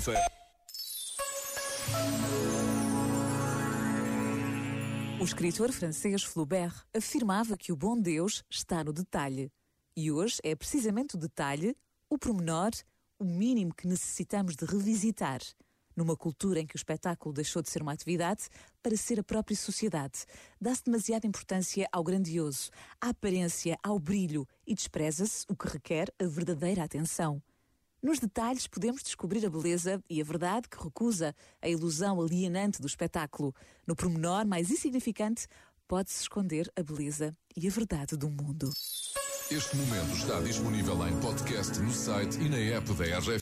Isso é. O escritor francês Flaubert afirmava que o bom Deus está no detalhe. E hoje é precisamente o detalhe, o pormenor, o mínimo que necessitamos de revisitar. Numa cultura em que o espetáculo deixou de ser uma atividade para ser a própria sociedade, dá-se demasiada importância ao grandioso, à aparência, ao brilho e despreza-se o que requer a verdadeira atenção. Nos detalhes podemos descobrir a beleza e a verdade que recusa a ilusão alienante do espetáculo. No pormenor mais insignificante pode-se esconder a beleza e a verdade do mundo. Este momento está disponível em podcast no site e na app da RGF.